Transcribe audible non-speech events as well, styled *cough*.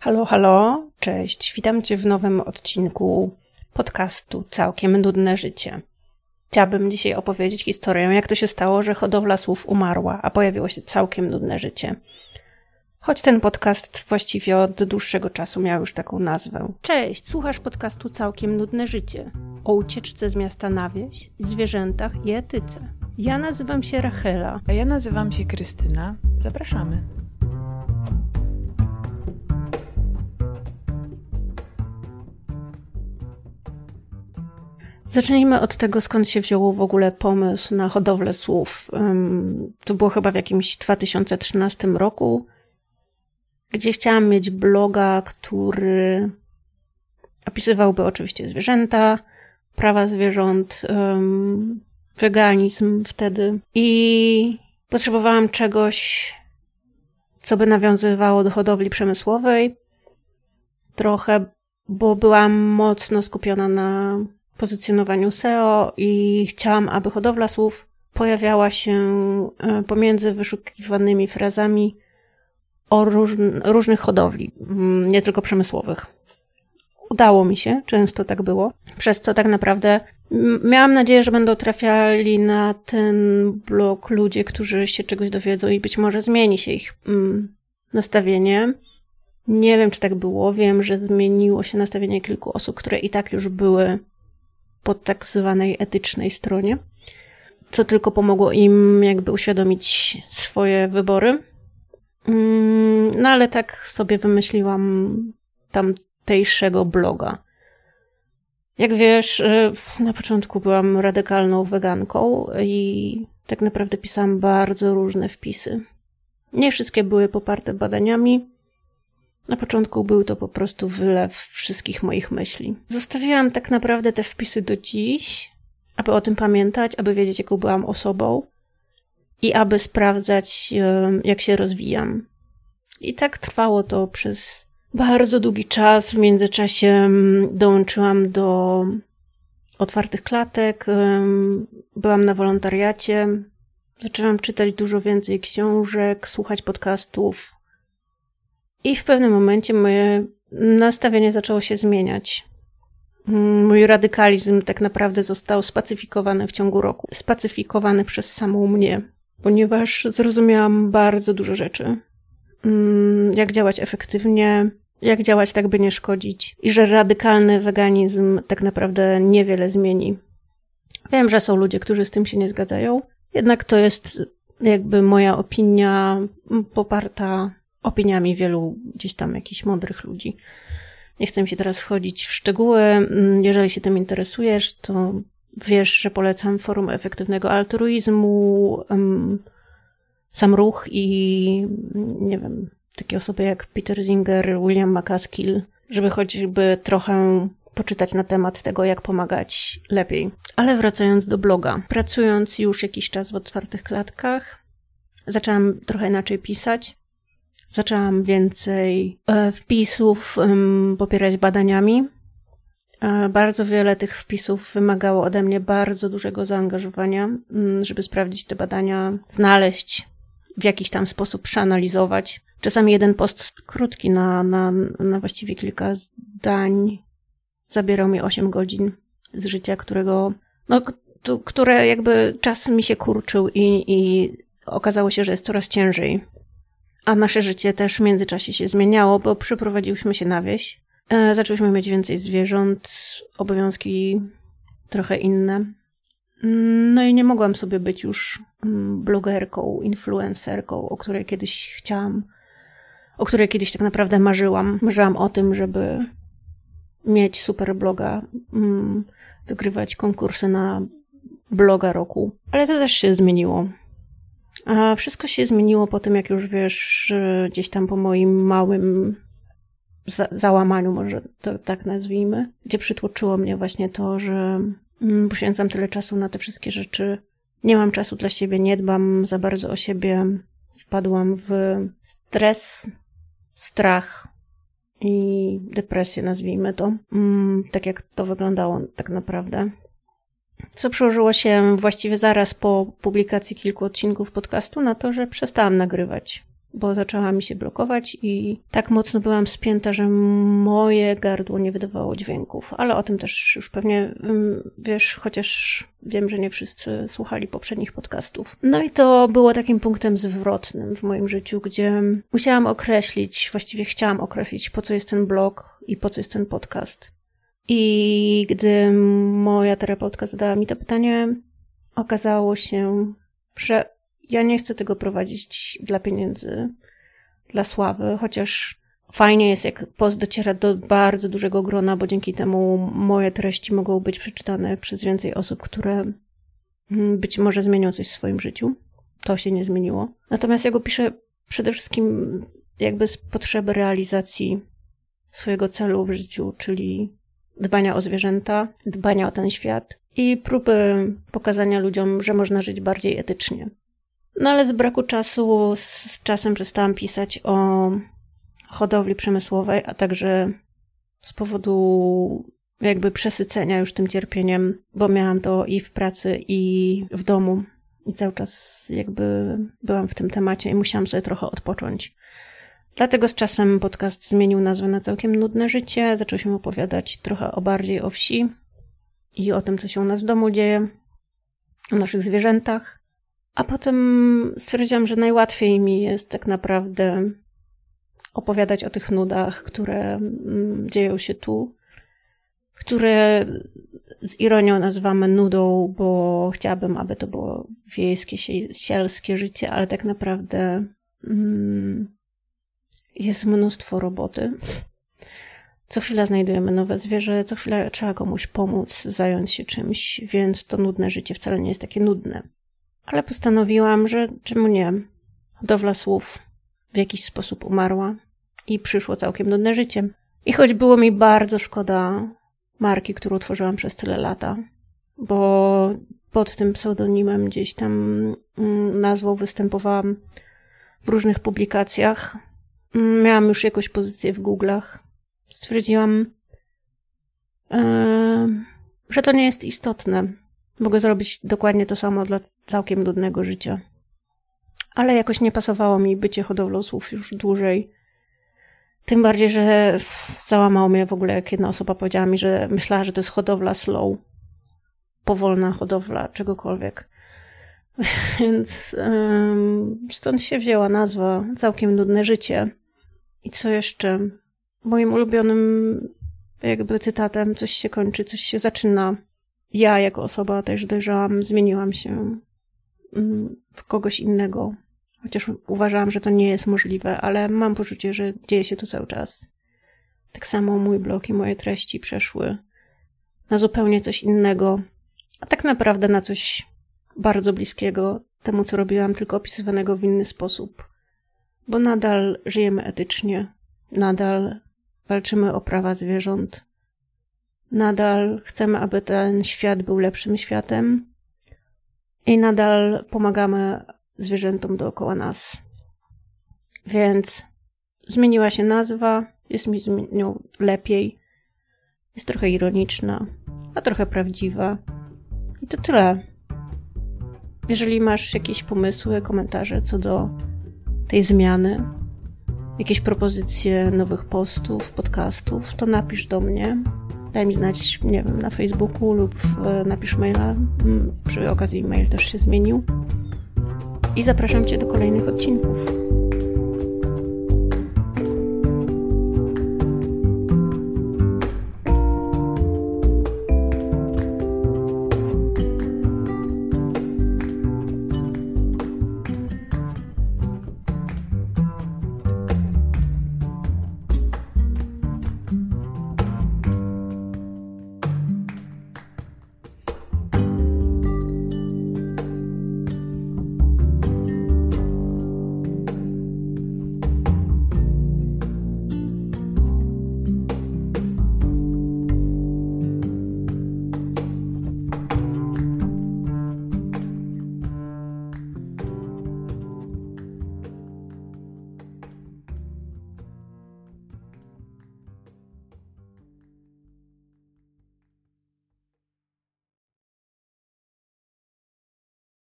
Halo, halo, cześć. Witam Cię w nowym odcinku podcastu Całkiem Nudne Życie. Chciałabym dzisiaj opowiedzieć historię, jak to się stało, że hodowla słów umarła, a pojawiło się całkiem nudne życie. Choć ten podcast właściwie od dłuższego czasu miał już taką nazwę. Cześć, słuchasz podcastu Całkiem Nudne Życie o ucieczce z miasta na wieś, zwierzętach i etyce. Ja nazywam się Rachela. A ja nazywam się Krystyna. Zapraszamy. Zacznijmy od tego, skąd się wziął w ogóle pomysł na hodowlę słów. To było chyba w jakimś 2013 roku, gdzie chciałam mieć bloga, który opisywałby oczywiście zwierzęta, prawa zwierząt, weganizm wtedy. I potrzebowałam czegoś, co by nawiązywało do hodowli przemysłowej. Trochę, bo byłam mocno skupiona na pozycjonowaniu SEO i chciałam, aby hodowla słów pojawiała się e, pomiędzy wyszukiwanymi frazami o róż, różnych hodowli, mm, nie tylko przemysłowych. Udało mi się, często tak było, przez co tak naprawdę miałam nadzieję, że będą trafiali na ten blog ludzie, którzy się czegoś dowiedzą i być może zmieni się ich mm, nastawienie. Nie wiem, czy tak było. Wiem, że zmieniło się nastawienie kilku osób, które i tak już były po tak zwanej etycznej stronie, co tylko pomogło im jakby uświadomić swoje wybory. Mm, no ale tak sobie wymyśliłam tamtejszego bloga. Jak wiesz, y, na początku byłam radykalną weganką i tak naprawdę pisałam bardzo różne wpisy. Nie wszystkie były poparte badaniami, na początku był to po prostu wylew wszystkich moich myśli. Zostawiłam tak naprawdę te wpisy do dziś, aby o tym pamiętać, aby wiedzieć, jaką byłam osobą i aby sprawdzać, jak się rozwijam. I tak trwało to przez bardzo długi czas. W międzyczasie dołączyłam do otwartych klatek, byłam na wolontariacie, zaczęłam czytać dużo więcej książek, słuchać podcastów, i w pewnym momencie moje nastawienie zaczęło się zmieniać. Mój radykalizm tak naprawdę został spacyfikowany w ciągu roku. Spacyfikowany przez samą mnie, ponieważ zrozumiałam bardzo dużo rzeczy. Mm, jak działać efektywnie, jak działać tak, by nie szkodzić, i że radykalny weganizm tak naprawdę niewiele zmieni. Wiem, że są ludzie, którzy z tym się nie zgadzają, jednak to jest jakby moja opinia poparta opiniami wielu gdzieś tam jakichś mądrych ludzi. Nie chcę mi się teraz wchodzić w szczegóły. Mm, jeżeli się tym interesujesz, to wiesz, że polecam forum efektywnego altruizmu, sam ruch i nie wiem, takie osoby jak Peter Singer, William McCaskill, żeby choćby trochę poczytać na temat tego, jak pomagać lepiej. Ale wracając do bloga. Pracując już jakiś czas w otwartych klatkach, zaczęłam trochę inaczej pisać. Zaczęłam więcej e, wpisów popierać badaniami. E, bardzo wiele tych wpisów wymagało ode mnie bardzo dużego zaangażowania, mm, żeby sprawdzić te badania, znaleźć, w jakiś tam sposób przeanalizować. Czasami jeden post krótki na, na, na właściwie kilka zdań zabierał mi 8 godzin z życia, którego, no, które jakby czas mi się kurczył i, i okazało się, że jest coraz ciężej a nasze życie też w międzyczasie się zmieniało, bo przyprowadziłyśmy się na wieś. E, zaczęłyśmy mieć więcej zwierząt, obowiązki trochę inne. No i nie mogłam sobie być już mm, blogerką, influencerką, o której kiedyś chciałam, o której kiedyś tak naprawdę marzyłam. Marzyłam o tym, żeby mieć super bloga, mm, wygrywać konkursy na bloga roku. Ale to też się zmieniło. A wszystko się zmieniło po tym, jak już wiesz, gdzieś tam po moim małym za załamaniu, może to tak nazwijmy, gdzie przytłoczyło mnie właśnie to, że mm, poświęcam tyle czasu na te wszystkie rzeczy. Nie mam czasu dla siebie, nie dbam za bardzo o siebie. Wpadłam w stres, strach i depresję, nazwijmy to. Mm, tak jak to wyglądało tak naprawdę co przełożyło się właściwie zaraz po publikacji kilku odcinków podcastu na to, że przestałam nagrywać. bo zaczęła mi się blokować i tak mocno byłam spięta, że moje gardło nie wydawało dźwięków. Ale o tym też już pewnie mm, wiesz, chociaż wiem, że nie wszyscy słuchali poprzednich podcastów. No i to było takim punktem zwrotnym w moim życiu, gdzie musiałam określić, właściwie chciałam określić, po co jest ten blog i po co jest ten podcast. I gdy moja terapeutka zadała mi to pytanie, okazało się, że ja nie chcę tego prowadzić dla pieniędzy, dla sławy, chociaż fajnie jest, jak post dociera do bardzo dużego grona, bo dzięki temu moje treści mogą być przeczytane przez więcej osób, które mm, być może zmienią coś w swoim życiu. To się nie zmieniło. Natomiast ja go piszę przede wszystkim jakby z potrzeby realizacji swojego celu w życiu, czyli dbania o zwierzęta, dbania o ten świat i próby pokazania ludziom, że można żyć bardziej etycznie. No ale z braku czasu z czasem przestałam pisać o hodowli przemysłowej, a także z powodu jakby przesycenia już tym cierpieniem, bo miałam to i w pracy, i w domu. I cały czas jakby byłam w tym temacie i musiałam sobie trochę odpocząć. Dlatego z czasem podcast zmienił nazwę na całkiem nudne życie. Zaczął się opowiadać trochę o bardziej o wsi i o tym, co się u nas w domu dzieje, o naszych zwierzętach. A potem stwierdziłam, że najłatwiej mi jest tak naprawdę opowiadać o tych nudach, które mm, dzieją się tu, które z ironią nazywamy nudą, bo chciałabym, aby to było wiejskie, sielskie życie, ale tak naprawdę mm, jest mnóstwo roboty. Co chwila znajdujemy nowe zwierzę, co chwilę trzeba komuś pomóc, zająć się czymś, więc to nudne życie wcale nie jest takie nudne. Ale postanowiłam, że czemu nie? Hodowla słów w jakiś sposób umarła i przyszło całkiem nudne życie. I choć było mi bardzo szkoda marki, którą tworzyłam przez tyle lata, bo pod tym pseudonimem gdzieś tam mm, nazwą występowałam w różnych publikacjach. Mm, miałam już jakąś pozycję w Google'ach. Stwierdziłam, że to nie jest istotne. Mogę zrobić dokładnie to samo dla całkiem nudnego życia. Ale jakoś nie pasowało mi bycie hodowlą słów już dłużej. Tym bardziej, że załamało mnie w ogóle, jak jedna osoba powiedziała mi, że myślała, że to jest hodowla slow. Powolna hodowla czegokolwiek. *laughs* Więc stąd się wzięła nazwa Całkiem Nudne Życie. I co jeszcze? Moim ulubionym jakby cytatem coś się kończy, coś się zaczyna ja jako osoba też dojrzałam, zmieniłam się mm, w kogoś innego. Chociaż uważałam, że to nie jest możliwe, ale mam poczucie, że dzieje się to cały czas. Tak samo mój blog i moje treści przeszły na zupełnie coś innego, a tak naprawdę na coś bardzo bliskiego temu, co robiłam, tylko opisywanego w inny sposób. Bo nadal żyjemy etycznie, nadal walczymy o prawa zwierząt, Nadal chcemy, aby ten świat był lepszym światem i nadal pomagamy zwierzętom dookoła nas. Więc zmieniła się nazwa, jest mi z nią lepiej, jest trochę ironiczna, a trochę prawdziwa. I to tyle. Jeżeli masz jakieś pomysły, komentarze co do tej zmiany, jakieś propozycje nowych postów, podcastów, to napisz do mnie. Daj mi znać, nie wiem, na Facebooku lub napisz maila. Przy okazji mail też się zmienił. I zapraszam Cię do kolejnych odcinków.